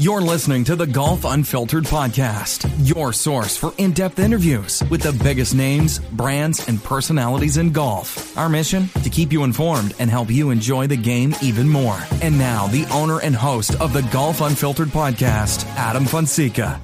You're listening to the Golf Unfiltered podcast, your source for in depth interviews with the biggest names, brands, and personalities in golf. Our mission? To keep you informed and help you enjoy the game even more. And now, the owner and host of the Golf Unfiltered podcast, Adam Fonseca.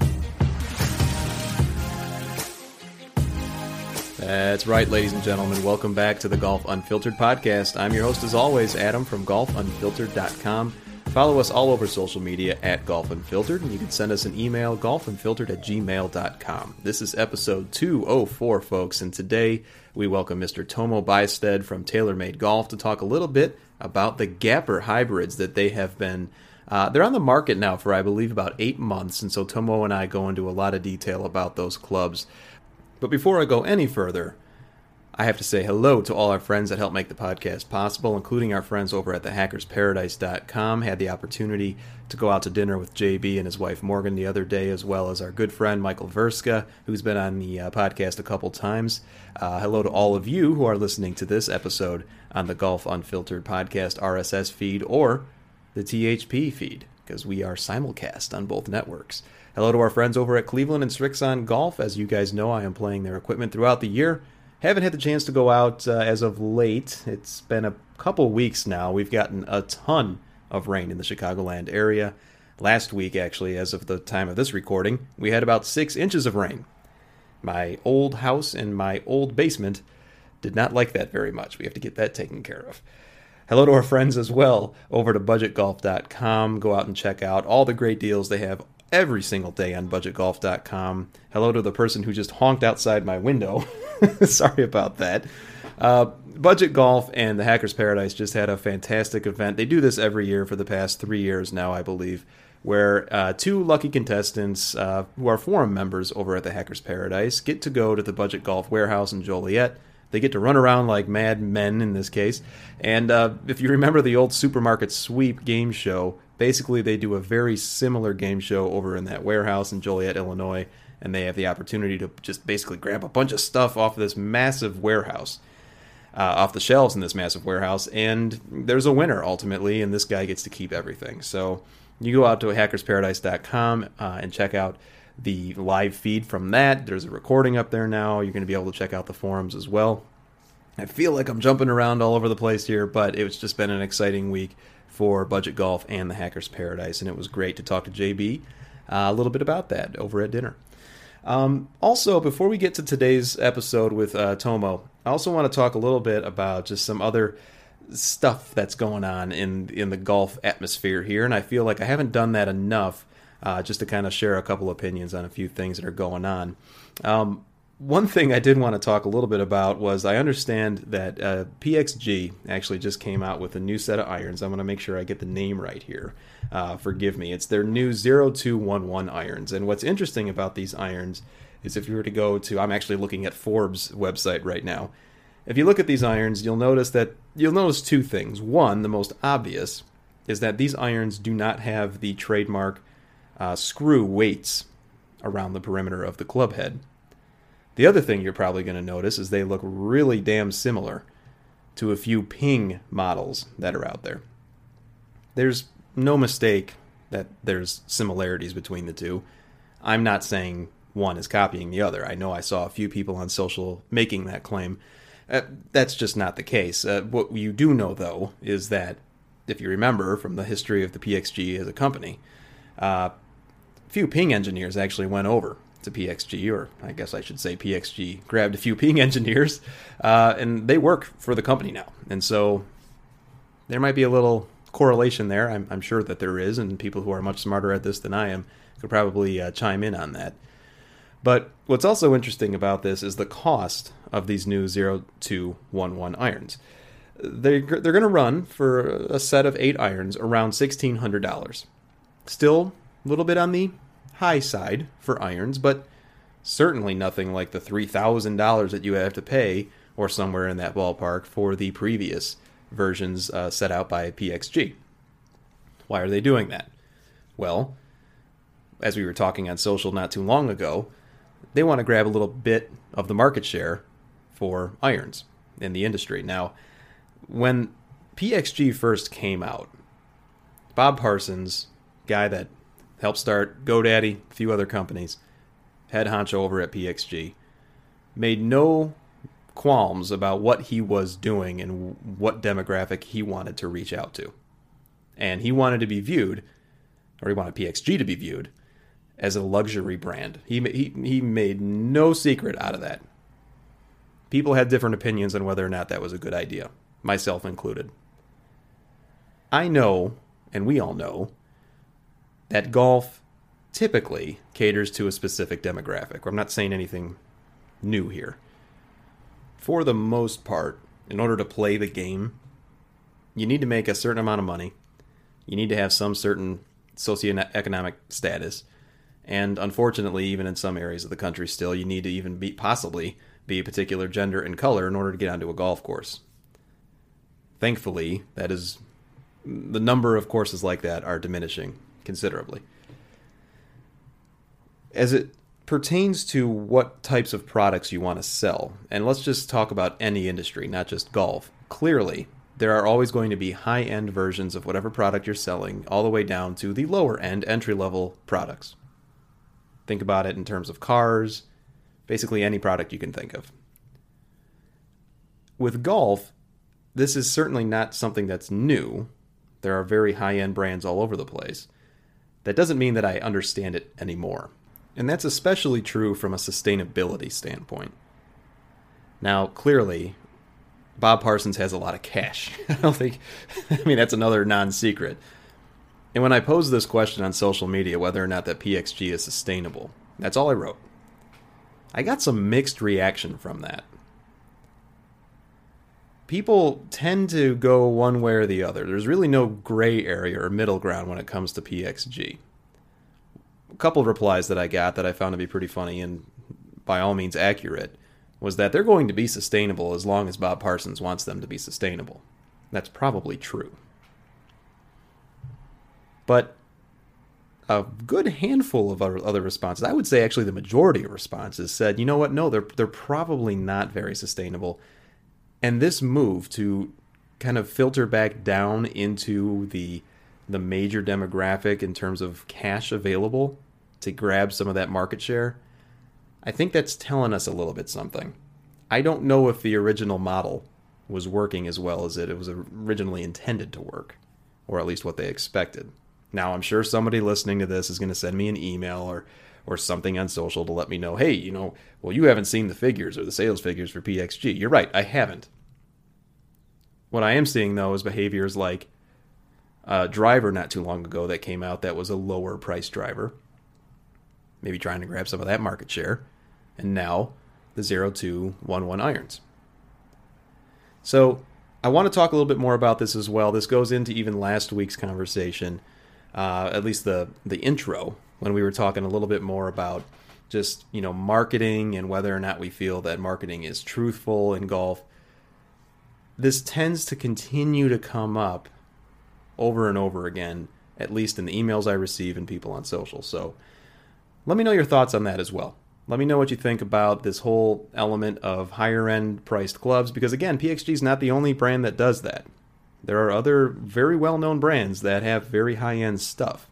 That's right, ladies and gentlemen. Welcome back to the Golf Unfiltered podcast. I'm your host, as always, Adam from golfunfiltered.com. Follow us all over social media at Golf Unfiltered, and you can send us an email, golfunfiltered at gmail.com. This is episode 204, folks, and today we welcome Mr. Tomo Bystedt from TaylorMade Golf to talk a little bit about the Gapper hybrids that they have been. Uh, they're on the market now for, I believe, about eight months, and so Tomo and I go into a lot of detail about those clubs. But before I go any further, I have to say hello to all our friends that help make the podcast possible, including our friends over at thehackersparadise.com. Had the opportunity to go out to dinner with JB and his wife Morgan the other day, as well as our good friend Michael Verska, who's been on the uh, podcast a couple times. Uh, hello to all of you who are listening to this episode on the Golf Unfiltered podcast RSS feed or the THP feed, because we are simulcast on both networks. Hello to our friends over at Cleveland and Srixon Golf. As you guys know, I am playing their equipment throughout the year. Haven't had the chance to go out uh, as of late. It's been a couple weeks now. We've gotten a ton of rain in the Chicagoland area. Last week, actually, as of the time of this recording, we had about six inches of rain. My old house and my old basement did not like that very much. We have to get that taken care of. Hello to our friends as well over to budgetgolf.com. Go out and check out all the great deals they have every single day on budgetgolf.com. Hello to the person who just honked outside my window. Sorry about that. Uh, Budget Golf and the Hackers Paradise just had a fantastic event. They do this every year for the past three years now, I believe, where uh, two lucky contestants uh, who are forum members over at the Hackers Paradise get to go to the Budget Golf Warehouse in Joliet. They get to run around like mad men in this case. And uh, if you remember the old supermarket sweep game show, basically they do a very similar game show over in that warehouse in Joliet, Illinois and they have the opportunity to just basically grab a bunch of stuff off of this massive warehouse, uh, off the shelves in this massive warehouse, and there's a winner ultimately, and this guy gets to keep everything. So you go out to hackersparadise.com uh, and check out the live feed from that. There's a recording up there now. You're going to be able to check out the forums as well. I feel like I'm jumping around all over the place here, but it's just been an exciting week for Budget Golf and the Hackers Paradise, and it was great to talk to JB uh, a little bit about that over at dinner. Um, also, before we get to today's episode with uh, Tomo, I also want to talk a little bit about just some other stuff that's going on in in the golf atmosphere here, and I feel like I haven't done that enough. Uh, just to kind of share a couple opinions on a few things that are going on. Um, one thing I did want to talk a little bit about was I understand that uh, PXG actually just came out with a new set of irons. I'm going to make sure I get the name right here. Uh, forgive me. It's their new 0211 irons. And what's interesting about these irons is if you were to go to, I'm actually looking at Forbes website right now. If you look at these irons, you'll notice that you'll notice two things. One, the most obvious, is that these irons do not have the trademark uh, screw weights around the perimeter of the club head. The other thing you're probably going to notice is they look really damn similar to a few Ping models that are out there. There's no mistake that there's similarities between the two. I'm not saying one is copying the other. I know I saw a few people on social making that claim. Uh, that's just not the case. Uh, what you do know, though, is that if you remember from the history of the PXG as a company, uh, few Ping engineers actually went over to PXG, or I guess I should say PXG grabbed a few Ping engineers, uh, and they work for the company now. And so there might be a little correlation there. I'm, I'm, sure that there is, and people who are much smarter at this than I am could probably uh, chime in on that. But what's also interesting about this is the cost of these new 0211 irons. They, they're going to run for a set of eight irons around $1,600. Still a little bit on the high side for irons, but certainly nothing like the $3,000 that you have to pay or somewhere in that ballpark for the previous versions uh, set out by PXG. Why are they doing that? Well, as we were talking on social not too long ago, they want to grab a little bit of the market share for irons in the industry. Now, when PXG first came out, Bob Parsons, guy that helped start GoDaddy, a few other companies, head honcho over at PXG, made no qualms about what he was doing and what demographic he wanted to reach out to. And he wanted to be viewed, or he wanted PXG to be viewed, as a luxury brand. He, he, he made no secret out of that. People had different opinions on whether or not that was a good idea, myself included. I know, and we all know, that golf typically caters to a specific demographic. I'm not saying anything new here. For the most part, in order to play the game, you need to make a certain amount of money. You need to have some certain socioeconomic status. And unfortunately, even in some areas of the country, still, you need to even be possibly be a particular gender and color in order to get onto a golf course. Thankfully, that is the number of courses like that are diminishing considerably. As it pertains to what types of products you want to sell, and let's just talk about any industry, not just golf. Clearly, there are always going to be high end versions of whatever product you're selling, all the way down to the lower end entry level products. Think about it in terms of cars, basically any product you can think of. With golf, this is certainly not something that's new. There are very high end brands all over the place. That doesn't mean that I understand it anymore. And that's especially true from a sustainability standpoint. Now, clearly, Bob Parsons has a lot of cash. I don't think, I mean, that's another non secret. And when I posed this question on social media, whether or not that PXG is sustainable, that's all I wrote. I got some mixed reaction from that. People tend to go one way or the other. There's really no gray area or middle ground when it comes to PXG. A couple of replies that I got that I found to be pretty funny and by all means accurate was that they're going to be sustainable as long as Bob Parsons wants them to be sustainable. That's probably true. But a good handful of other responses, I would say actually the majority of responses said, you know what, no, they're they're probably not very sustainable. And this move to kind of filter back down into the the major demographic in terms of cash available to grab some of that market share, I think that's telling us a little bit something. I don't know if the original model was working as well as it was originally intended to work, or at least what they expected. Now, I'm sure somebody listening to this is going to send me an email or or something on social to let me know, hey, you know, well, you haven't seen the figures or the sales figures for PXG. You're right, I haven't. What I am seeing though is behaviors like a driver not too long ago that came out that was a lower price driver, maybe trying to grab some of that market share, and now the 0211 irons. So I want to talk a little bit more about this as well. This goes into even last week's conversation uh, at least the the intro when we were talking a little bit more about just you know marketing and whether or not we feel that marketing is truthful in golf. This tends to continue to come up over and over again, at least in the emails I receive and people on social. So let me know your thoughts on that as well. Let me know what you think about this whole element of higher end priced clubs because again, PXG is not the only brand that does that. There are other very well known brands that have very high end stuff.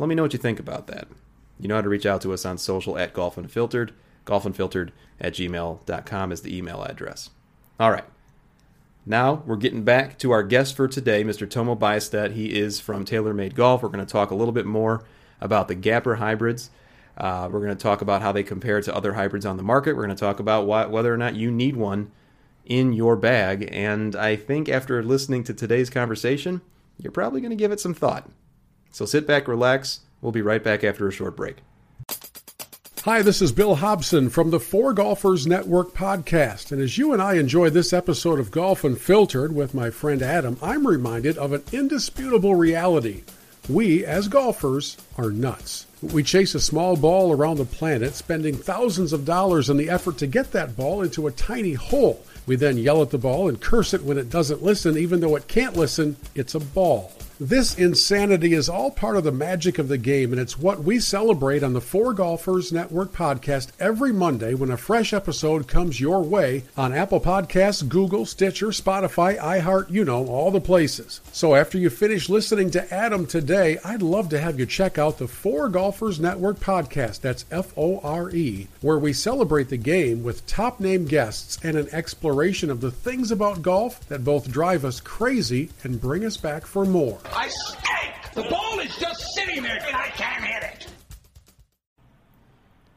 Let me know what you think about that. You know how to reach out to us on social at Golf Unfiltered. Golfunfiltered at gmail.com is the email address. All right. Now we're getting back to our guest for today, Mr. Tomo Bystedt. He is from TaylorMade Golf. We're going to talk a little bit more about the Gapper hybrids. Uh, we're going to talk about how they compare to other hybrids on the market. We're going to talk about why, whether or not you need one in your bag. And I think after listening to today's conversation, you're probably going to give it some thought. So sit back, relax. We'll be right back after a short break. Hi, this is Bill Hobson from the Four Golfers Network podcast. And as you and I enjoy this episode of Golf Unfiltered with my friend Adam, I'm reminded of an indisputable reality. We, as golfers, are nuts. We chase a small ball around the planet, spending thousands of dollars in the effort to get that ball into a tiny hole. We then yell at the ball and curse it when it doesn't listen, even though it can't listen. It's a ball. This insanity is all part of the magic of the game, and it's what we celebrate on the Four Golfers Network podcast every Monday when a fresh episode comes your way on Apple Podcasts, Google, Stitcher, Spotify, iHeart, you know, all the places. So after you finish listening to Adam today, I'd love to have you check out the Four Golfers Network podcast. That's F O R E, where we celebrate the game with top name guests and an exploration of the things about golf that both drive us crazy and bring us back for more. I stink! The ball is just sitting there and I can't hit it!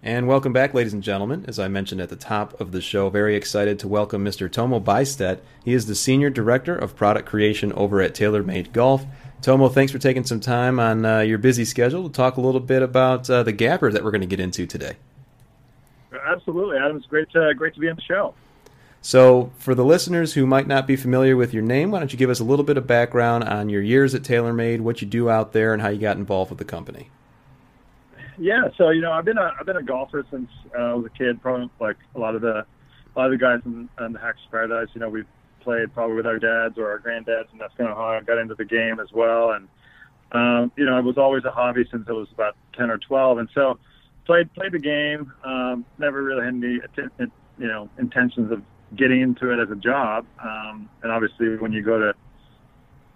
And welcome back, ladies and gentlemen. As I mentioned at the top of the show, very excited to welcome Mr. Tomo Bystedt. He is the Senior Director of Product Creation over at TaylorMade Golf. Tomo, thanks for taking some time on uh, your busy schedule to talk a little bit about uh, the Gapper that we're going to get into today. Absolutely, Adam. It's great to, great to be on the show. So, for the listeners who might not be familiar with your name, why don't you give us a little bit of background on your years at TaylorMade, what you do out there, and how you got involved with the company? Yeah, so you know, I've been a I've been a golfer since uh, I was a kid. Probably like a lot of the a lot of the guys in, in the Hackers Paradise. You know, we've played probably with our dads or our granddads, and that's kind of how I got into the game as well. And um, you know, it was always a hobby since I was about ten or twelve, and so played played the game. Um, never really had any you know intentions of getting into it as a job. Um, and obviously, when you go to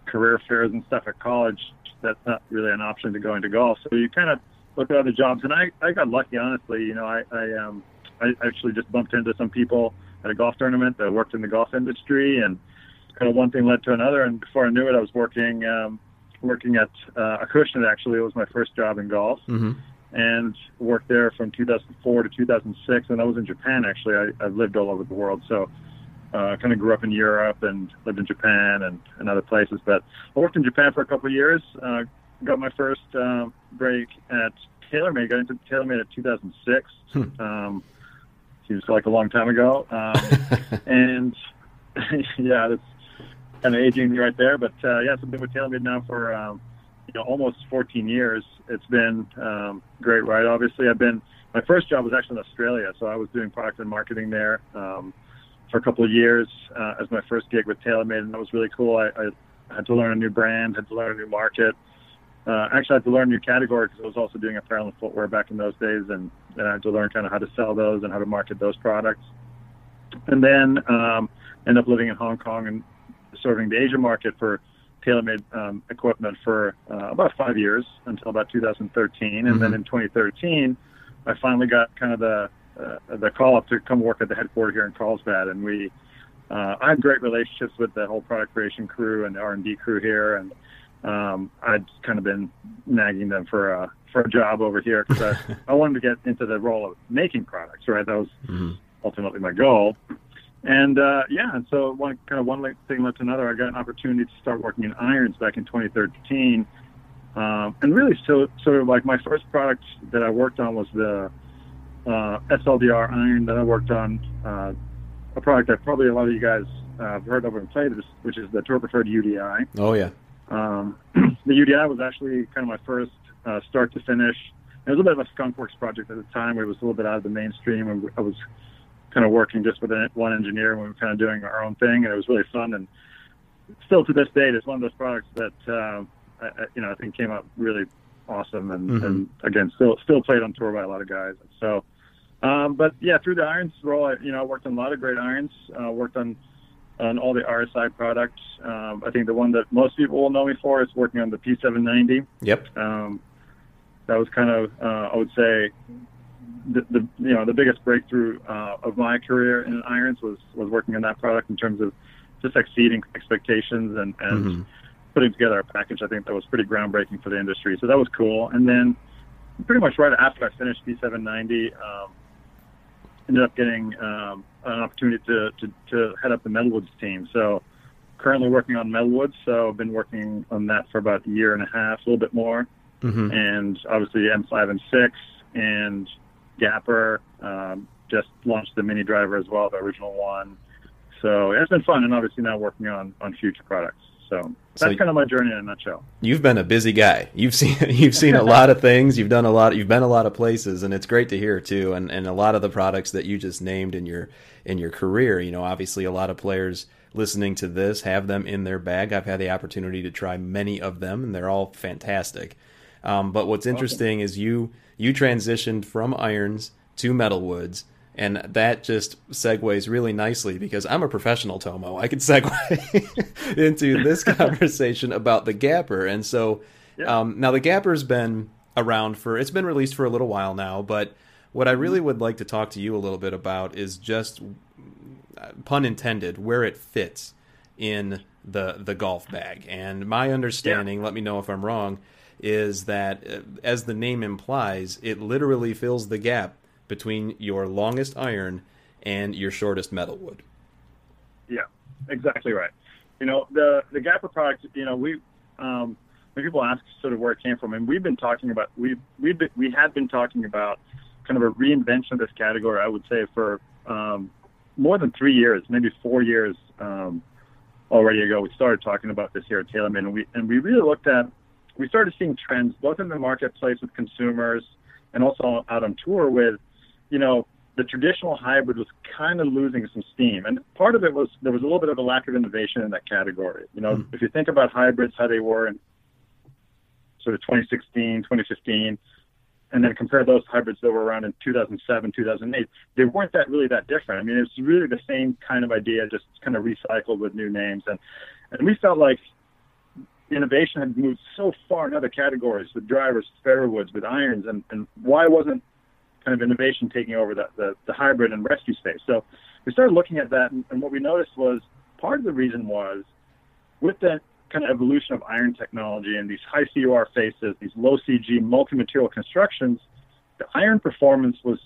career fairs and stuff at college, that's not really an option to go into golf. So you kind of look at other jobs. And I, I got lucky, honestly. You know, I, I, um, I actually just bumped into some people at a golf tournament that worked in the golf industry, and kind of one thing led to another. And before I knew it, I was working, um, working at uh, Acushnet. Actually, it was my first job in golf. Mm-hmm and worked there from 2004 to 2006. And I was in Japan actually. I, I've lived all over the world, so uh, kind of grew up in Europe and lived in Japan and, and other places. But I worked in Japan for a couple of years. Uh, got my first uh, break at TaylorMade. Got into TaylorMade at 2006. Hmm. Um, seems like a long time ago. Um, and yeah, that's kind of aging me right there. But uh, yeah, so I've been with TaylorMade now for um, you know almost 14 years. It's been um, great ride. Obviously, I've been my first job was actually in Australia, so I was doing product and marketing there um, for a couple of years uh, as my first gig with TaylorMade, and that was really cool. I, I had to learn a new brand, had to learn a new market. Uh, actually, I had to learn a new category because I was also doing apparel and footwear back in those days, and, and I had to learn kind of how to sell those and how to market those products. And then um, end up living in Hong Kong and serving the Asia market for TaylorMade um, equipment for uh, about five years until about 2013, and mm-hmm. then in 2013, I finally got kind of the uh, the call up to come work at the headquarters here in Carlsbad, and we uh, I had great relationships with the whole product creation crew and the R&D crew here, and um, I'd kind of been nagging them for a for a job over here because I, I wanted to get into the role of making products. Right, that was mm-hmm. ultimately my goal. And uh, yeah, and so one kind of one thing led to another. I got an opportunity to start working in irons back in 2013, um, and really, so sort of like my first product that I worked on was the uh, SLDR iron that I worked on, uh, a product that probably a lot of you guys uh, have heard of and played, which is the Tour Preferred UDI. Oh yeah. Um, the UDI was actually kind of my first uh, start to finish. It was a bit of a skunkworks project at the time, where it was a little bit out of the mainstream, and I was kind of working just with one engineer and we were kind of doing our own thing, and it was really fun. And still to this date, it's one of those products that uh, I, you know I think came out really awesome, and, mm-hmm. and again, still still played on tour by a lot of guys. So, um, but yeah, through the irons role, I, you know, I worked on a lot of great irons. Uh, worked on on all the RSI products. Um, I think the one that most people will know me for is working on the P790. Yep. Um, that was kind of, uh, I would say, the, the you know the biggest breakthrough uh, of my career in irons was was working on that product in terms of just exceeding expectations and and mm-hmm. putting together a package I think that was pretty groundbreaking for the industry. So that was cool. And then pretty much right after I finished P790, um, ended up getting um, an opportunity to, to to head up the metalwoods team. So currently working on metalwoods. So I've been working on that for about a year and a half, a little bit more. Mm-hmm. And obviously M5 and 6 and Gapper um, just launched the mini driver as well, the original one. So it's been fun, and obviously now working on on future products. So that's so, kind of my journey in a nutshell. You've been a busy guy. You've seen you've seen a lot of things. You've done a lot. You've been a lot of places, and it's great to hear too. And and a lot of the products that you just named in your in your career. You know, obviously a lot of players listening to this have them in their bag. I've had the opportunity to try many of them, and they're all fantastic. Um, but what's interesting awesome. is you you transitioned from irons to metal woods and that just segues really nicely because I'm a professional Tomo. I could segue into this conversation about the Gapper. And so yeah. um, now the Gapper's been around for, it's been released for a little while now, but what I really would like to talk to you a little bit about is just, pun intended, where it fits in the the golf bag. And my understanding, yeah. let me know if I'm wrong, is that uh, as the name implies, it literally fills the gap between your longest iron and your shortest metal wood. Yeah, exactly right. You know, the the Gapper product, you know, we um, when people ask sort of where it came from, and we've been talking about we we we had been talking about kind of a reinvention of this category. I would say for um, more than three years, maybe four years um, already ago. We started talking about this here at TaylorMade, and we and we really looked at we started seeing trends both in the marketplace with consumers and also out on tour with you know, the traditional hybrid was kind of losing some steam. And part of it was there was a little bit of a lack of innovation in that category. You know, mm. if you think about hybrids, how they were in sort of 2016, 2015, and then compare those hybrids that were around in 2007, 2008, they weren't that really that different. I mean, it's really the same kind of idea, just kind of recycled with new names. And, and we felt like innovation had moved so far in other categories with drivers, fairway woods, with irons, and, and why wasn't kind of innovation taking over the, the, the hybrid and rescue space. So we started looking at that, and, and what we noticed was part of the reason was with that kind of evolution of iron technology and these high COR faces, these low CG multi-material constructions, the iron performance was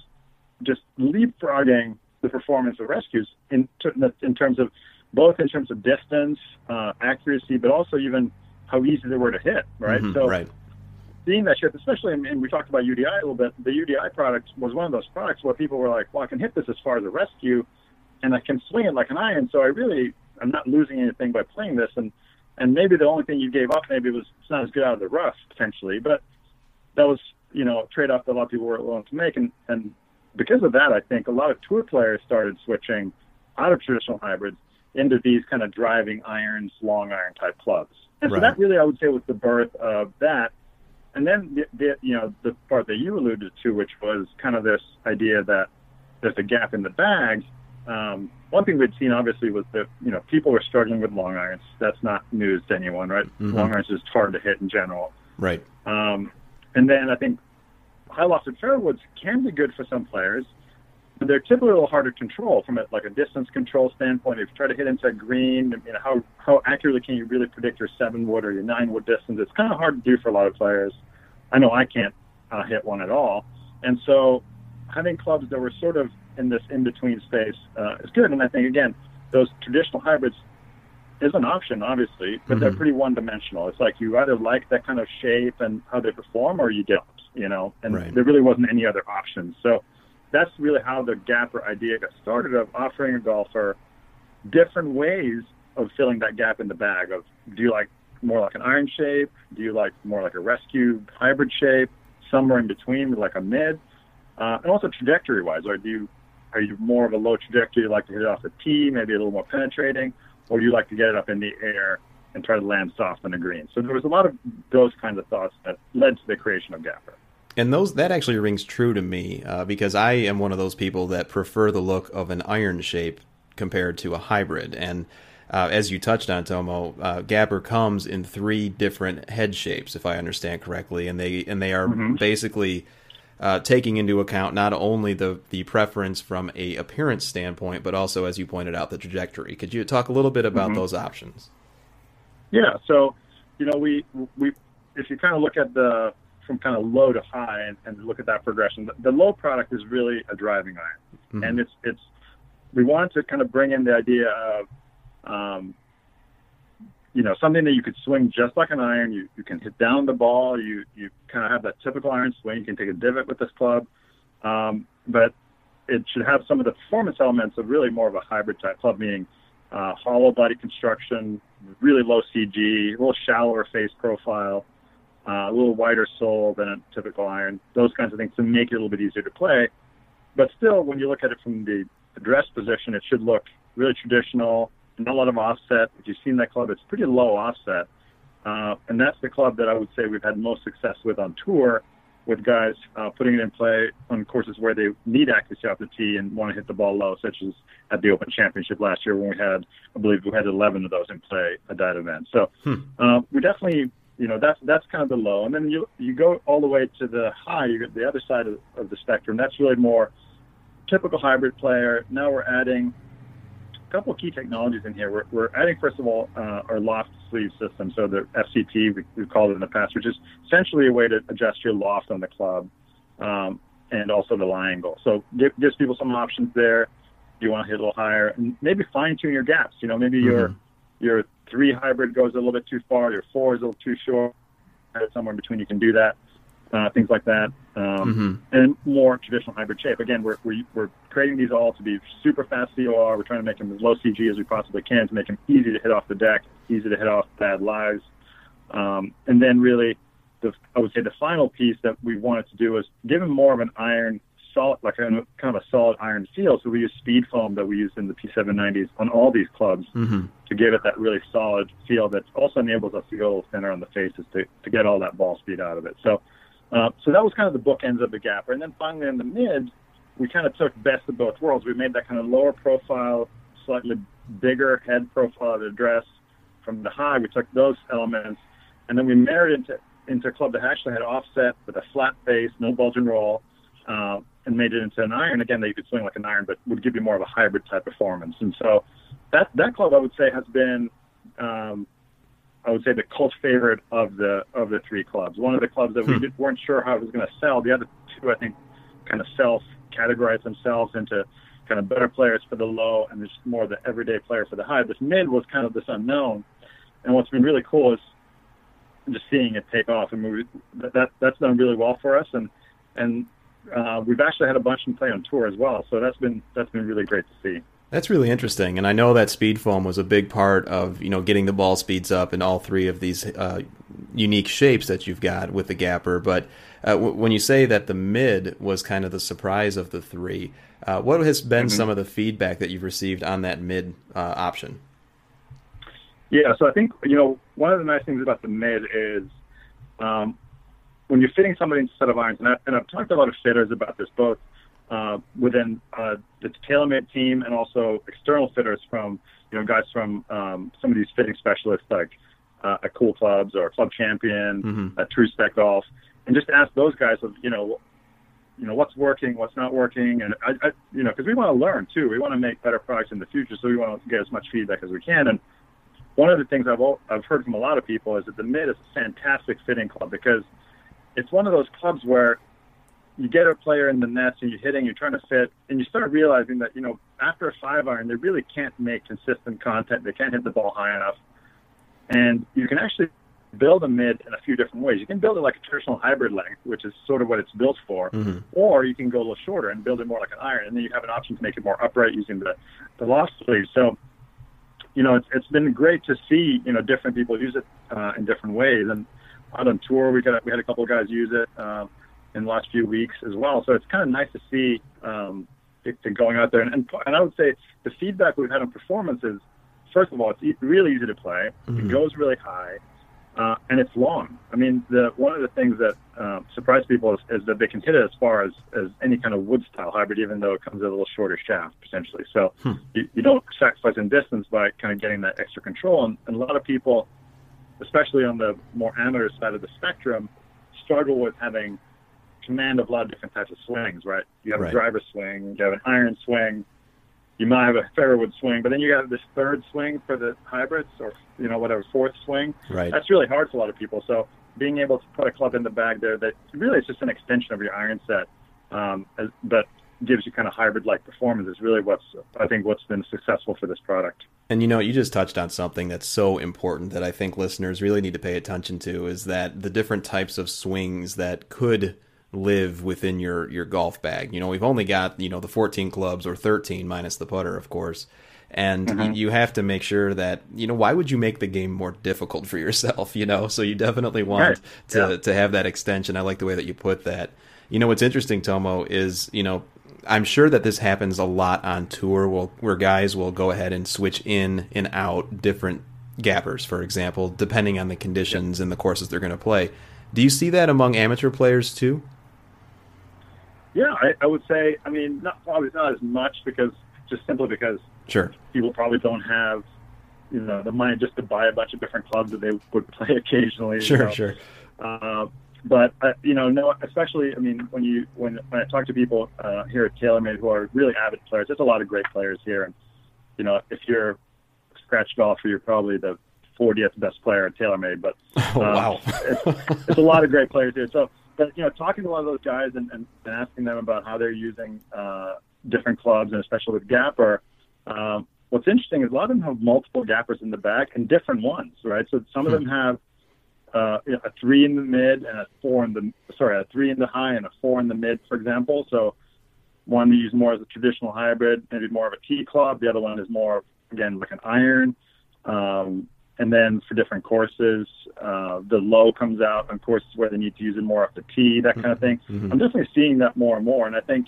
just leapfrogging the performance of rescues in, in terms of both in terms of distance, uh, accuracy, but also even how easy they were to hit. Right. Mm-hmm, so right seeing that shift, especially, and we talked about UDI a little bit. The UDI product was one of those products where people were like, "Well, I can hit this as far as a rescue, and I can swing it like an iron, so I really I'm not losing anything by playing this." And and maybe the only thing you gave up maybe was it's not as good out of the rough potentially, but that was you know a trade-off that a lot of people were willing to make, and and because of that, I think a lot of tour players started switching out of traditional hybrids into these kind of driving irons, long iron type clubs. And right. so that really, I would say, was the birth of that and then the, the, you know the part that you alluded to, which was kind of this idea that there's a gap in the bag. Um, one thing we'd seen obviously was that you know people were struggling with long irons. That's not news to anyone, right? Mm-hmm. Long irons is hard to hit in general. Right. Um, and then I think high lofted fairwoods can be good for some players, they're typically a little harder to control from a, like a distance control standpoint. If you try to hit into a green, you know how how accurately can you really predict your seven wood or your nine wood distance? It's kind of hard to do for a lot of players. I know I can't uh, hit one at all. And so having clubs that were sort of in this in between space uh, is good. And I think, again, those traditional hybrids is an option, obviously, but mm-hmm. they're pretty one dimensional. It's like you either like that kind of shape and how they perform or you don't, you know, and right. there really wasn't any other options. So that's really how the Gapper idea got started of offering a golfer different ways of filling that gap in the bag of do you like more like an iron shape? Do you like more like a rescue hybrid shape? Somewhere in between, like a mid, uh, and also trajectory-wise, are you are you more of a low trajectory, you like to hit it off the tee, maybe a little more penetrating, or do you like to get it up in the air and try to land soft on the green? So there was a lot of those kinds of thoughts that led to the creation of Gapper. And those that actually rings true to me uh, because I am one of those people that prefer the look of an iron shape compared to a hybrid, and uh, as you touched on, Tomo, uh, Gapper comes in three different head shapes, if I understand correctly, and they and they are mm-hmm. basically uh, taking into account not only the the preference from a appearance standpoint, but also, as you pointed out, the trajectory. Could you talk a little bit about mm-hmm. those options? Yeah. So, you know, we we if you kind of look at the from kind of low to high and, and look at that progression, the, the, low product is really a driving iron, mm-hmm. and it's it's we wanted to kind of bring in the idea of um, you know, something that you could swing just like an iron. You, you can hit down the ball. You, you kind of have that typical iron swing. You can take a divot with this club. Um, but it should have some of the performance elements of really more of a hybrid type club, meaning uh, hollow body construction, really low CG, a little shallower face profile, uh, a little wider sole than a typical iron. Those kinds of things to make it a little bit easier to play. But still, when you look at it from the address position, it should look really traditional. Not a lot of offset. If you've seen that club, it's pretty low offset. Uh, and that's the club that I would say we've had most success with on tour, with guys uh, putting it in play on courses where they need accuracy off the tee and want to hit the ball low, such as at the Open Championship last year when we had, I believe, we had 11 of those in play at that event. So hmm. uh, we definitely, you know, that's that's kind of the low, and then you you go all the way to the high. You get the other side of, of the spectrum. That's really more typical hybrid player. Now we're adding a couple of key technologies in here. We're, we're adding, first of all, uh, our loft sleeve system. So the FCT, we, we've called it in the past, which is essentially a way to adjust your loft on the club um, and also the lie angle. So give, gives people some options there. Do you want to hit a little higher and maybe fine tune your gaps. You know, maybe mm-hmm. your your three hybrid goes a little bit too far, your four is a little too short. Somewhere in between, you can do that uh, things like that, um, mm-hmm. and more traditional hybrid shape. Again, we're, we're, we're creating these all to be super fast COR. We're trying to make them as low CG as we possibly can to make them easy to hit off the deck, easy to hit off bad lies. Um, and then really, the, I would say the final piece that we wanted to do is give them more of an iron solid, like a, kind of a solid iron feel. So we use speed foam that we use in the P790s on all these clubs mm-hmm. to give it that really solid feel that also enables us to go a little thinner on the faces to, to get all that ball speed out of it. So uh, so that was kind of the bookends of the gapper. And then finally in the mid, we kind of took best of both worlds. We made that kind of lower profile, slightly bigger head profile of the dress. From the high, we took those elements, and then we married into into a club that actually had offset with a flat face, no bulge and roll, uh, and made it into an iron. Again, that you could swing like an iron, but would give you more of a hybrid type performance. And so that that club, I would say, has been um, I would say the cult favorite of the of the three clubs. One of the clubs that we hmm. weren't sure how it was going to sell. The other two, I think, kind of self categorize themselves into kind of better players for the low and just more the everyday player for the high. This mid was kind of this unknown, and what's been really cool is just seeing it take off. And we, that that's done really well for us, and and uh, we've actually had a bunch in play on tour as well. So that's been that's been really great to see. That's really interesting, and I know that speed foam was a big part of you know getting the ball speeds up in all three of these uh, unique shapes that you've got with the gapper. But uh, w- when you say that the mid was kind of the surprise of the three, uh, what has been mm-hmm. some of the feedback that you've received on that mid uh, option? Yeah, so I think you know one of the nice things about the mid is um, when you're fitting somebody into a set of irons, and, I, and I've talked to a lot of fitters about this, both uh, within uh, the TaylorMade team and also external fitters from, you know, guys from um, some of these fitting specialists like uh, at Cool Clubs or Club Champion, mm-hmm. at True Spec Golf, and just ask those guys of, you know, you know what's working, what's not working, and I, I you know, because we want to learn too. We want to make better products in the future, so we want to get as much feedback as we can. And one of the things I've I've heard from a lot of people is that the Mid is a fantastic fitting club because it's one of those clubs where you get a player in the nets and you're hitting, you're trying to fit, and you start realizing that, you know, after a five iron, they really can't make consistent contact. They can't hit the ball high enough. And you can actually build a mid in a few different ways. You can build it like a traditional hybrid length, which is sort of what it's built for, mm-hmm. or you can go a little shorter and build it more like an iron, and then you have an option to make it more upright using the, the loft sleeve. So, you know, it's, it's been great to see, you know, different people use it uh, in different ways. And out on tour, we got we had a couple of guys use it. Um, in the last few weeks as well. So it's kind of nice to see um, it, it going out there. And, and, and I would say the feedback we've had on performance is, first of all, it's e- really easy to play. Mm-hmm. It goes really high, uh, and it's long. I mean, the one of the things that uh, surprise people is, is, that they can hit it as far as, as any kind of wood style hybrid, even though it comes with a little shorter shaft potentially. So hmm. you, you don't sacrifice in distance by kind of getting that extra control. And, and a lot of people, especially on the more amateur side of the spectrum, struggle with having command of a lot of different types of swings, right? You have right. a driver swing, you have an iron swing, you might have a fairwood swing, but then you got this third swing for the hybrids, or you know whatever fourth swing. Right. That's really hard for a lot of people. So being able to put a club in the bag there that really is just an extension of your iron set, um, as, but gives you kind of hybrid-like performance is really what's I think what's been successful for this product. And you know, you just touched on something that's so important that I think listeners really need to pay attention to is that the different types of swings that could live within your your golf bag. You know, we've only got you know the 14 clubs or 13 minus the putter, of course. and Mm-hmm. you have to make sure that you know why would you make the game more difficult for yourself you know so you definitely want Right. to Yeah. to have that extension i like the way that you put that you know what's interesting tomo is you know i'm sure that this happens a lot on tour where, where guys will go ahead and switch in and out different gappers for example depending on the conditions and the courses they're going to play do you see that among amateur players too Yeah, I, I would say. I mean, not probably not as much because just simply because sure people probably don't have, you know, the money just to buy a bunch of different clubs that they would play occasionally. sure know. sure Uh, but uh, you know, no, especially I mean, when you when when I talk to people uh, here at TaylorMade who are really avid players, there's a lot of great players here, and you know, if you're a scratch golfer, you're probably the 40th best player at TaylorMade. But oh um, wow it's, it's a lot of great players here. So, but you know, talking to a lot of those guys and, and, and asking them about how they're using uh, different clubs, and especially with Gapper, um, what's interesting is a lot of them have multiple Gappers in the back and different ones, right? So some of them have uh, a three in the mid and a four in the sorry, a three in the high and a four in the mid, for example. So one they use more as a traditional hybrid, maybe more of a tee club. The other one is more again like an iron. Um, and then for different courses, uh, the low comes out on courses where they need to use it more off the tee, that kind of thing. I'm definitely seeing that more and more. And I think,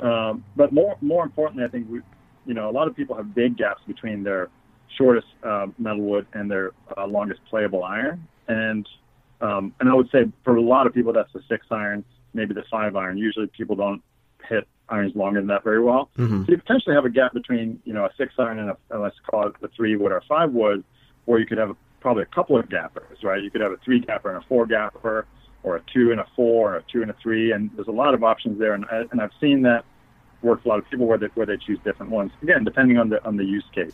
um, but more more importantly, I think we, you know, a lot of people have big gaps between their shortest uh, metalwood and their uh, longest playable iron. And um, and I would say for a lot of people, that's the six iron, maybe the five iron. Usually, people don't hit irons longer than that very well. So you potentially have a gap between you know a six iron and a and let's call it a three wood or five wood, where you could have a, probably a couple of gappers, right? You could have a three gapper and a four gapper, or a two and a four, or a two and a three, and there's a lot of options there. And I, and I've seen that work for a lot of people where they where they choose different ones. Again, depending on the on the use case.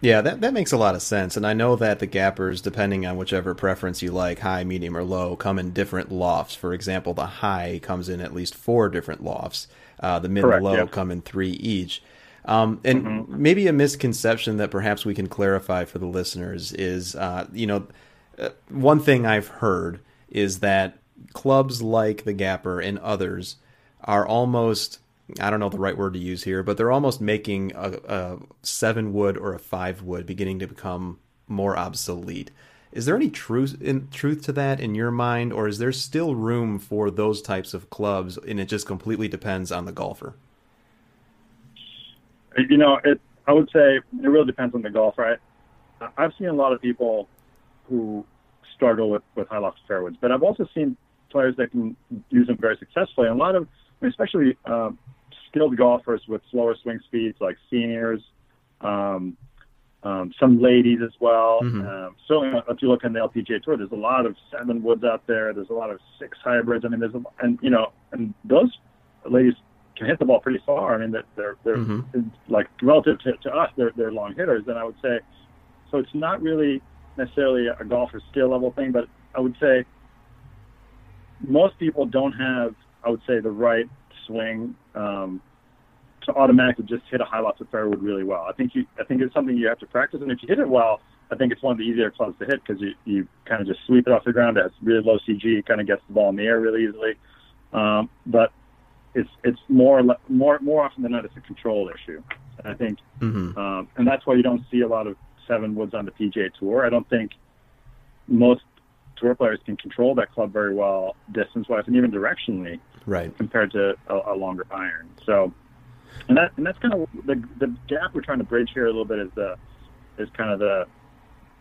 Yeah, that, that makes a lot of sense. And I know that the gappers, depending on whichever preference you like, high, medium, or low, come in different lofts. For example, the high comes in at least four different lofts. Uh, the mid Correct, and low yeah. come in three each. Um, and maybe a misconception that perhaps we can clarify for the listeners is, uh, you know, uh, one thing I've heard is that clubs like the Gapper and others are almost I don't know the right word to use here, but they're almost making a, a seven wood or a five wood beginning to become more obsolete. Is there any truth in truth to that in your mind, or is there still room for those types of clubs, and it just completely depends on the golfer? You know, it. I would say it really depends on the golf, right? I've seen a lot of people who struggle with with high loft fairwoods, but I've also seen players that can use them very successfully. And a lot of, especially um, skilled golfers with slower swing speeds, like seniors, um, um, some ladies as well. Um, certainly, if you look on the LPGA tour, there's a lot of seven woods out there. There's a lot of six hybrids. I mean, there's a, and you know, and those ladies can hit the ball pretty far. I mean, that they're they're like relative to, to us, they're they're long hitters. And I would say, so it's not really necessarily a golfer skill level thing, but I would say most people don't have, I would say, the right swing um, to automatically just hit a high loft of fairwood really well. I think you, I think it's something you have to practice, and if you hit it well, I think it's one of the easier clubs to hit because you, you kind of just sweep it off the ground. It has really low CG, it kind of gets the ball in the air really easily. Um, but it's it's more more more often than not it's a control issue. And I think, um, and that's why you don't see a lot of seven woods on the PGA Tour. I don't think most tour players can control that club very well distance wise and even directionally Right. compared to a, a longer iron. So, and that and that's kind of the the gap we're trying to bridge here a little bit is the is kind of the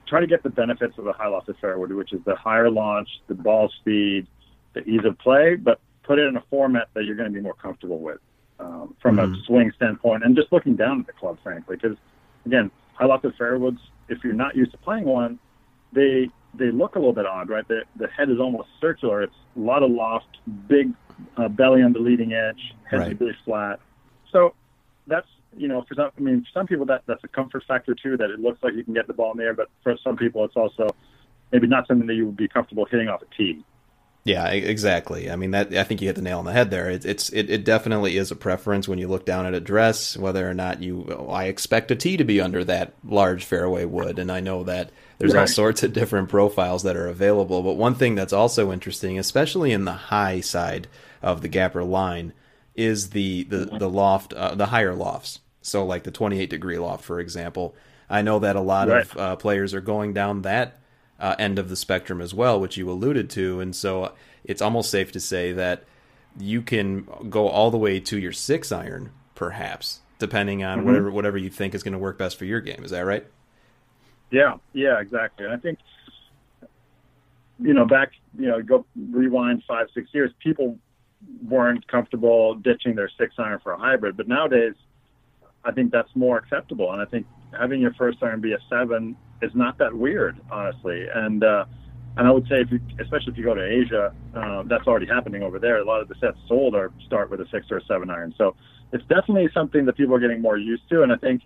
try to get the benefits of a high lofted fairwood, which is the higher launch, the ball speed, the ease of play, but put it in a format that you're going to be more comfortable with um, from a swing standpoint, and just looking down at the club, frankly, because again, high lofted fairwoods, if you're not used to playing one, they they look a little bit odd, right? The the head is almost circular. It's a lot of loft, big uh, belly on the leading edge, head Right. really flat. So that's you know for some I mean for some people that that's a comfort factor too that it looks like you can get the ball in the air, but for some people it's also maybe not something that you would be comfortable hitting off a tee. Yeah, exactly. I mean, that I think you hit the nail on the head there. It, it's it, it definitely is a preference when you look down at a dress, whether or not you. oh, I expect a tee to be under that large fairway wood, and I know that there's all sorts of different profiles that are available. But one thing that's also interesting, especially in the high side of the gapper line, is the the the loft, uh, the higher lofts. So, like the 28 degree loft, for example, I know that a lot Right. of uh, players are going down that uh, end of the spectrum as well, which you alluded to, and so it's almost safe to say that you can go all the way to your six iron, perhaps, depending on Mm-hmm. whatever whatever you think is going to work best for your game. Is that right? Yeah, yeah, exactly. And I think, you know, back, you know, go rewind five, six years, people weren't comfortable ditching their six iron for a hybrid. But nowadays, I think that's more acceptable. And I think having your first iron be a seven is not that weird, honestly. And, uh, and I would say, if you, especially if you go to Asia, uh, that's already happening over there. A lot of the sets sold are start with a six or a seven iron. So it's definitely something that people are getting more used to. And I think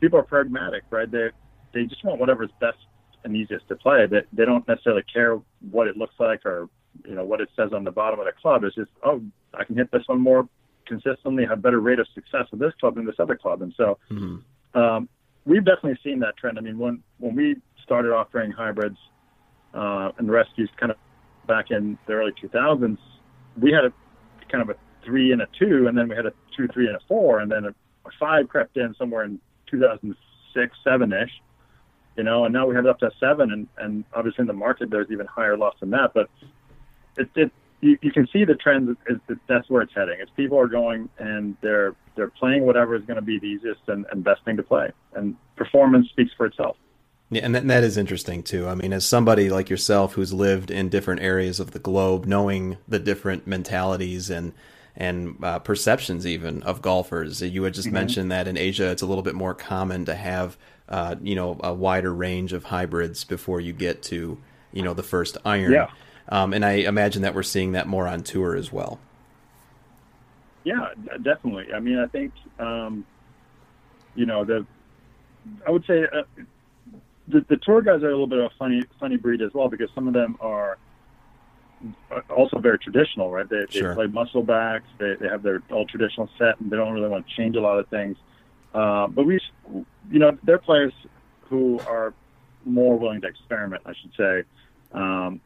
people are pragmatic, right? They they just want whatever's best and easiest to play. They they don't necessarily care what it looks like or you know what it says on the bottom of the club. is just oh, I can hit this one more consistently, have better rate of success with this club than this other club. And so um, we've definitely seen that trend. I mean, when when we started offering hybrids uh, and rescues, kind of back in the early 2000s, we had a kind of a three and a two, and then we had a two, three, and a four, and then a, a five crept in somewhere in 2006, seven ish. You know, and now we have it up to a seven, and, and obviously in the market there's even higher loss than that. But it, it you, you can see the trend is that that's where it's heading. It's people are going and they're they're playing whatever is going to be the easiest and, and best thing to play, and performance speaks for itself. Yeah, and that, that is interesting too. I mean, as somebody like yourself who's lived in different areas of the globe, knowing the different mentalities and and uh, perceptions even of golfers, you had just mentioned that in Asia it's a little bit more common to have uh, you know a wider range of hybrids before you get to you know the first iron. Yeah. Um, and I imagine that we're seeing that more on tour as well. Yeah, definitely. I mean, I think um, you know the I would say uh, the, the tour guys are a little bit of a funny funny breed as well because some of them are also very traditional, right? They, Sure. they play muscle backs. They, they have their old traditional set, and they don't really want to change a lot of things. Uh, but we, you know, they're players who are more willing to experiment, I should say. Um,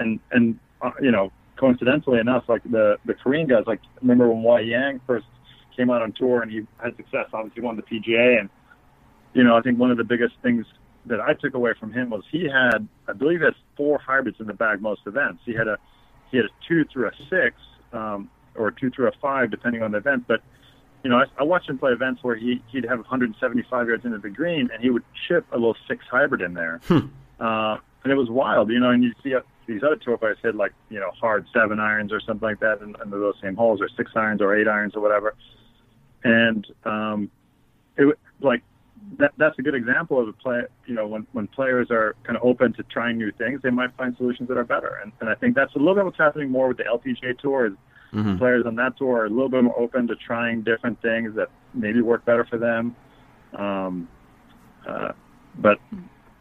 and and uh, you know, coincidentally enough, like the the Korean guys, like remember when Y.E. Yang first came out on tour and he had success, obviously won the PGA, and you know, I think one of the biggest things that I took away from him was he had, I believe, he had four hybrids in the bag most events. He had a he had a two through a six, um, or a two through a five, depending on the event. But you know, I, I watched him play events where he he'd have 175 yards into the green, and he would chip a little six hybrid in there, uh, and it was wild. You know, and you see uh, these other tour players hit like you know hard seven irons or something like that in, in those same holes, or six irons or eight irons or whatever, and um, it like that that's a good example of a play. You know, when when players are kind of open to trying new things, they might find solutions that are better. And, and I think that's a little bit what's happening more with the LPGA tour. Is players on that tour are a little bit more open to trying different things that maybe work better for them. Um, uh, but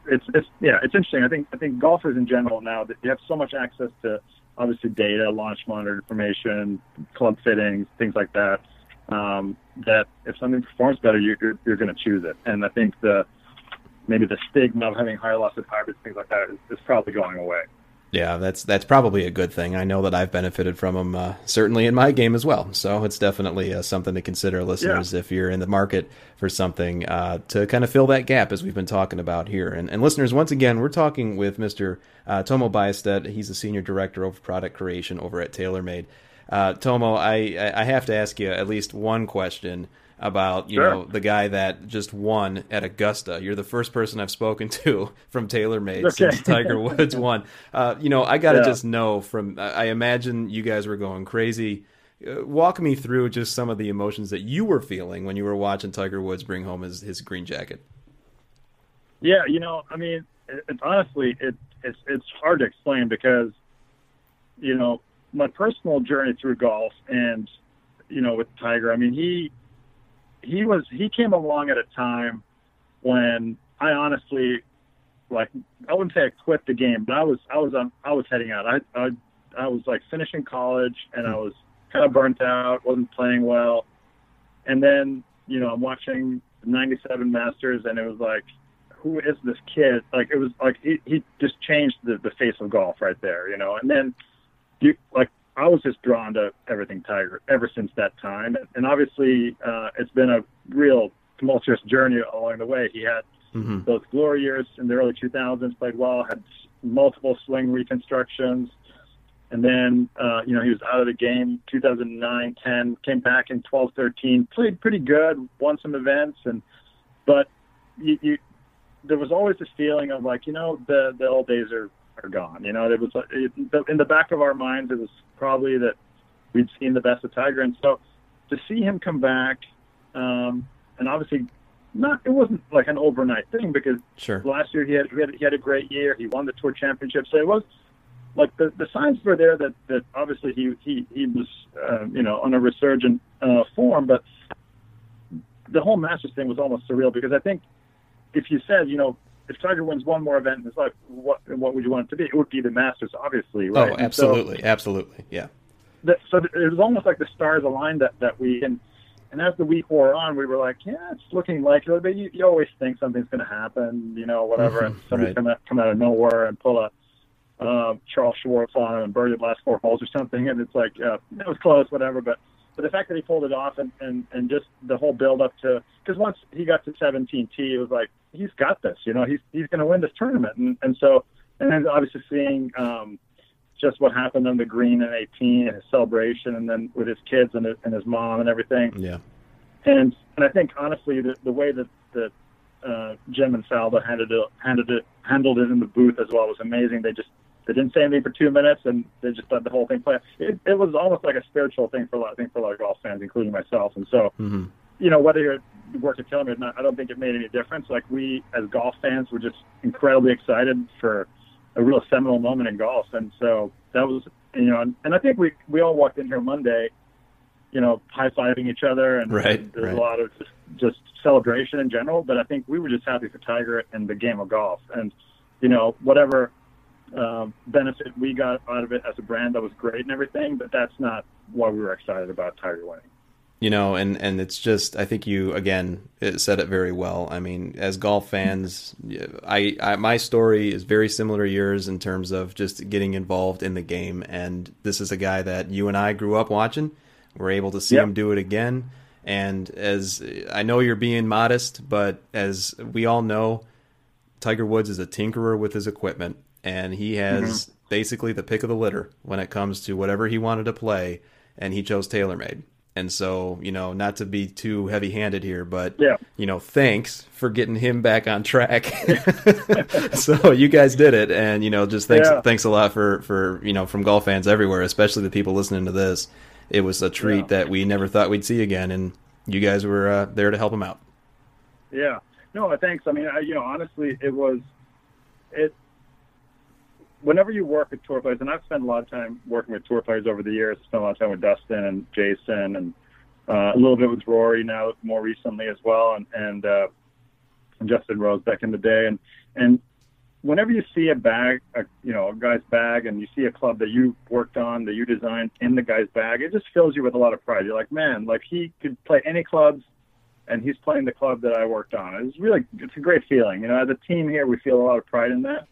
it's it's yeah, it's interesting. I think I think golfers in general now that you have so much access to obviously data, launch monitor information, club fittings, things like that. Um, that if something performs better, you, you're you're going to choose it. And I think the maybe the stigma of having higher loss of hybrids, things like that, is, is probably going away. Yeah, that's that's probably a good thing. I know that I've benefited from them uh, certainly in my game as well. So it's definitely uh, something to consider, listeners, if you're in the market for something uh, to kind of fill that gap as we've been talking about here. And, and listeners, once again, we're talking with Mr. Uh, Tomo Bystedt. He's a senior director of product creation over at TaylorMade. Uh, Tomo, I I have to ask you at least one question about you Sure. know the guy that just won at Augusta. You're the first person I've spoken to from TaylorMade Okay. since Tiger Woods won. Uh, you know, I got to Yeah. just know from. I imagine you guys were going crazy. Uh, walk me through just some of the emotions that you were feeling when you were watching Tiger Woods bring home his, his green jacket. Yeah, you know, I mean, it, it, honestly, it, it's it's hard to explain because, you know, my personal journey through golf and, you know, with Tiger, I mean, he he was he came along at a time when I honestly, like, I wouldn't say I quit the game, but I was I was on I was heading out. I I I was like finishing college and I was kind of burnt out, wasn't playing well, and then you know I'm watching the '97 Masters and it was like who is this kid? Like it was like he, he just changed the, the face of golf right there, you know. And then you like I was just drawn to everything Tiger ever since that time. And obviously uh, it's been a real tumultuous journey along the way. He had mm-hmm. those glory years in the early 2000s, played well, had multiple swing reconstructions. And then, uh, you know, he was out of the game 2009, 10, came back in 12, 13, played pretty good, won some events. And, but you, you there was always this feeling of like, you know, the, the old days are, are gone. You know, it was it, in the back of our minds, it was probably that we'd seen the best of Tiger. And so to see him come back, um, and obviously not it wasn't like an overnight thing because sure. last year he had, he had he had a great year. He won the tour championship, so it was like the the signs were there that that obviously he he he was uh, you know on a resurgent uh, form, but the whole Masters thing was almost surreal because I think if you said you know if Tiger wins one more event in his life, what what would you want it to be? It would be the Masters, obviously. Right? Oh, absolutely, so, absolutely, yeah. The, so it was almost like the stars aligned that that we and and as the week wore on, we were like, yeah, it's looking likely, but you, you always think something's going to happen, you know, whatever, and somebody right. come out come out of nowhere and pull a uh, Charl Schwartzel on him and birdie the last four holes or something, and it's like uh, it was close, whatever, but but the fact that he pulled it off and and and just the whole build up to because once he got to 17 tee, it was like he's got this, you know, he's he's going to win this tournament, and and so and then obviously seeing. um just what happened on the green in 18 and his celebration, and then with his kids and his, and his mom and everything. Yeah. And and I think honestly, the, the way that that uh, Jim and Faldo handled it, handled it handled it in the booth as well was amazing. They just they didn't say anything for two minutes, and they just let the whole thing play. It, it was almost like a spiritual thing for a lot, I think, for a lot of golf fans, including myself. And so, mm-hmm. You know, whether you're working at TaylorMade or not, I don't think it made any difference. Like we, as golf fans, were just incredibly excited for a real seminal moment in golf, and so that was you know, and, and I think we we all walked in here Monday, you know, high fiving each other, and, right, and there's right. a lot of just, just celebration in general. But I think we were just happy for Tiger and the game of golf, and you know, whatever um, benefit we got out of it as a brand, that was great and everything. But that's not why we were excited about Tiger winning you know and and it's just i think you again said it very well. I mean as golf fans I, I, my story is very similar to yours in terms of just getting involved in the game. And this is a guy that you and i grew up watching. We're able to see yep. him do it again. And as i know you're being modest but as we all know tiger woods is a tinkerer with his equipment. And he has mm-hmm. basically the pick of the litter when it comes to whatever he wanted to play. And he chose TaylorMade and so, you know, not to be too heavy handed here, but, yeah. you know, thanks for getting him back on track. so you guys did it. And, you know, just thanks, yeah. thanks a lot for, for, you know, from golf fans everywhere, especially the people listening to this. It was a treat yeah. that we never thought we'd see again. And you guys were uh, there to help him out. Yeah. No, thanks. I mean, I, you know, honestly, it was, it, whenever you work with tour players, and I've spent a lot of time working with tour players over the years, spent a lot of time with Dustin and Jason, and uh, a little bit with Rory now, more recently as well, and and, uh, Justin Rose back in the day, and and whenever you see a bag, a, you know, a guy's bag, and you see a club that you worked on, that you designed in the guy's bag, it just fills you with a lot of pride. You're like, man, like he could play any clubs, and he's playing the club that I worked on. It's really, it's a great feeling. You know, as a team here, we feel a lot of pride in that.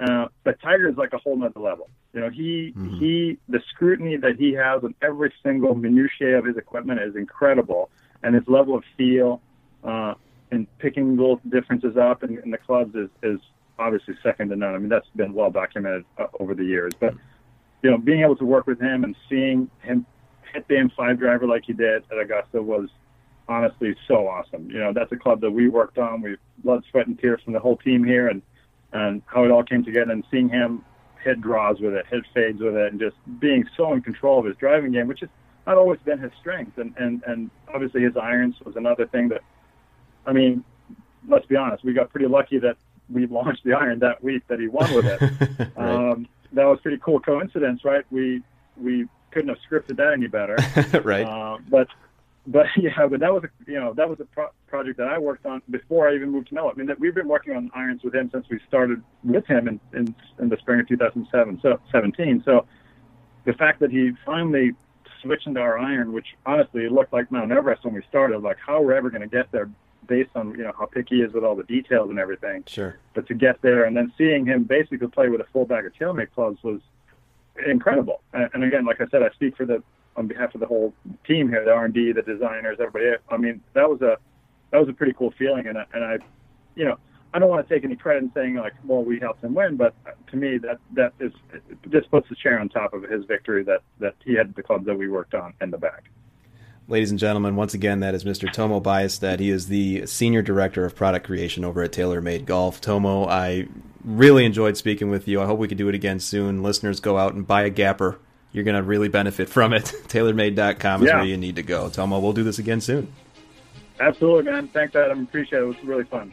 Uh, but Tiger is like a whole nother level. You know, he mm-hmm. he the scrutiny that he has on every single minutiae of his equipment is incredible, and his level of feel uh, and picking little differences up in, in the clubs is is obviously second to none. I mean, that's been well documented uh, over the years. But you know, being able to work with him and seeing him hit the M5 driver like he did at Augusta was honestly so awesome. You know, that's a club that we worked on. We blood, sweat, and tears from the whole team here, and and how it all came together and seeing him hit draws with it, hit fades with it, and just being so in control of his driving game, which has not always been his strength. And, and, and obviously his irons was another thing that, I mean, let's be honest, we got pretty lucky that we launched the iron that week that he won with it. right. um, that was pretty cool coincidence, right? We, we couldn't have scripted that any better. right. Uh, but but yeah, but that was a you know that was a pro- project that I worked on before I even moved to Mello. I mean, that we've been working on irons with him since we started with him in in, in the spring of 2007, so 17. So the fact that he finally switched into our iron, which honestly it looked like Mount Everest when we started, like how we're ever going to get there based on you know how picky he is with all the details and everything. Sure. But to get there and then seeing him basically play with a full bag of TaylorMade clubs was incredible. And, and again, like I said, I speak for the on behalf of the whole team here, the R&D, the designers, everybody. I mean, that was a that was a pretty cool feeling. And I, and I, you know, I don't want to take any credit in saying like, well, we helped him win, but to me, that that is just puts the chair on top of his victory that that he had the clubs that we worked on in the back. Ladies and gentlemen, once again, that is Mr. Tomo Bystedt. He is the Senior Director of Product Creation over at TaylorMade Golf. Tomo, I really enjoyed speaking with you. I hope we can do it again soon. Listeners, go out and buy a Gapper. You're going to really benefit from it. TaylorMade.com is Yeah. where you need to go. Tomo, we'll do this again soon. Absolutely, man. Thanks, Adam. Appreciate it. It was really fun.